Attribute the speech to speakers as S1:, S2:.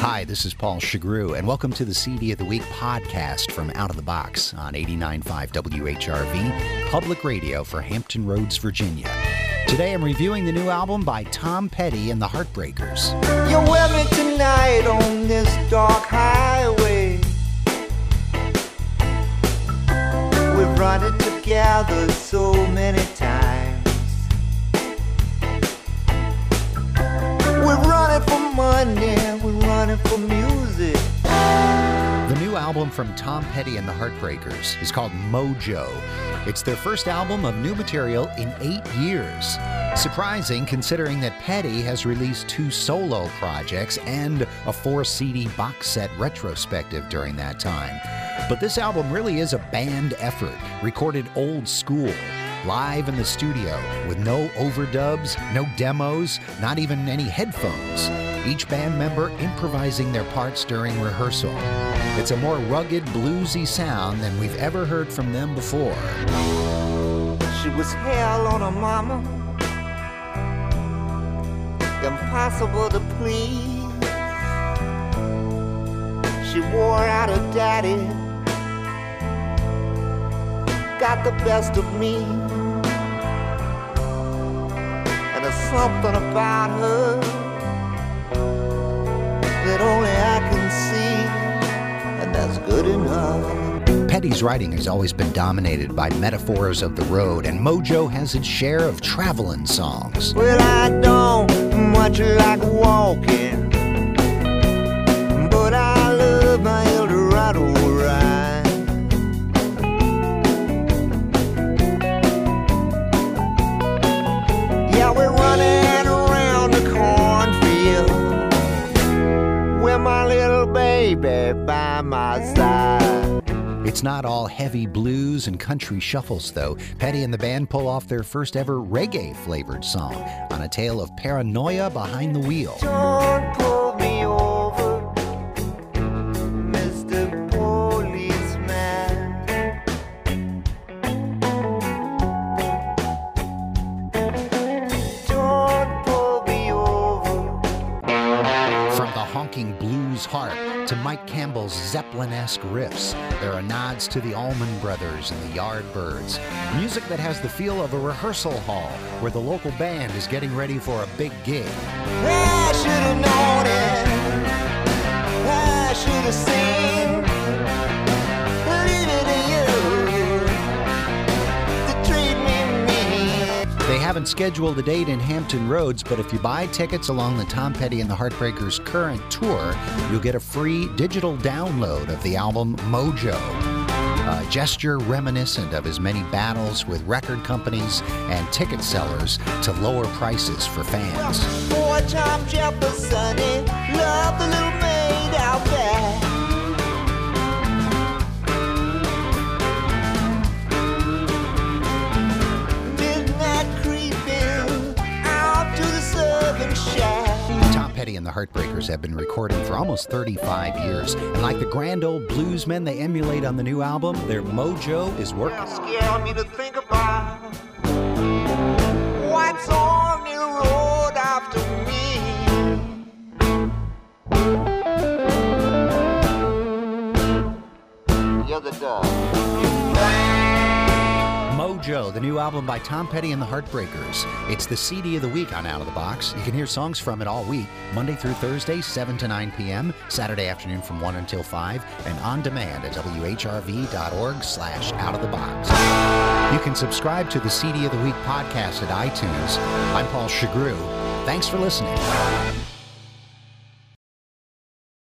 S1: Hi, this is Paul Shugrue, and welcome to the CD of the Week podcast from Out of the Box on 89.5 WHRV, public radio for Hampton Roads, Virginia. Today I'm reviewing the new album by Tom Petty and the Heartbreakers.
S2: You're with me tonight on this dark highway. We've run it together
S1: The new album from Tom Petty and the Heartbreakers is called Mojo. It's their first album of new material in eight years. Surprising considering that Petty has released two solo projects and a four CD box set retrospective during that time. But this album really is a band effort, recorded old school, live in the studio, with no overdubs, no demos, not even any headphones. Each band member improvising their parts during rehearsal. It's a more rugged, bluesy sound than we've ever heard from them before.
S2: She was hell on her mama. Impossible to please. She wore out her daddy. Got the best of me. And there's something about her enough.
S1: Writing has always been dominated by metaphors of the road, and Mojo has its share of traveling songs.
S2: Well, I don't much like walking, but I love my Eldorado ride. Yeah, we're running around the cornfield with my little baby by my side.
S1: It's not all heavy blues and country shuffles, though. Petty and the band pull off their first ever reggae flavored song on a tale of paranoia behind the wheel.
S2: Don't me over, Mr. Policeman. Don't me over.
S1: From the honking blues harp to Mike Campbell's Zeppelin esque riffs, there are nods to the Allman Brothers and the Yardbirds. Music that has the feel of a rehearsal hall where the local band is getting ready for a big gig.
S2: I should have known it. I should have seen.
S1: Haven't scheduled a date in Hampton Roads, but if you buy tickets along the Tom Petty and the Heartbreakers current tour, you'll get a free digital download of the album Mojo. A gesture reminiscent of his many battles with record companies and ticket sellers to lower prices for fans. Petty and the Heartbreakers have been recording for almost 35 years, and like the grand old bluesmen they emulate on the new album, their mojo is working.
S2: The road after the
S1: new album by Tom Petty and the Heartbreakers. It's the CD of the week on Out of the Box. You can hear songs from it all week, Monday through Thursday, 7 to 9 p.m., Saturday afternoon from 1 until 5, and on demand at whrv.org slash out of the box. You can subscribe to the CD of the Week podcast at iTunes. I'm Paul Shugrue. Thanks for listening.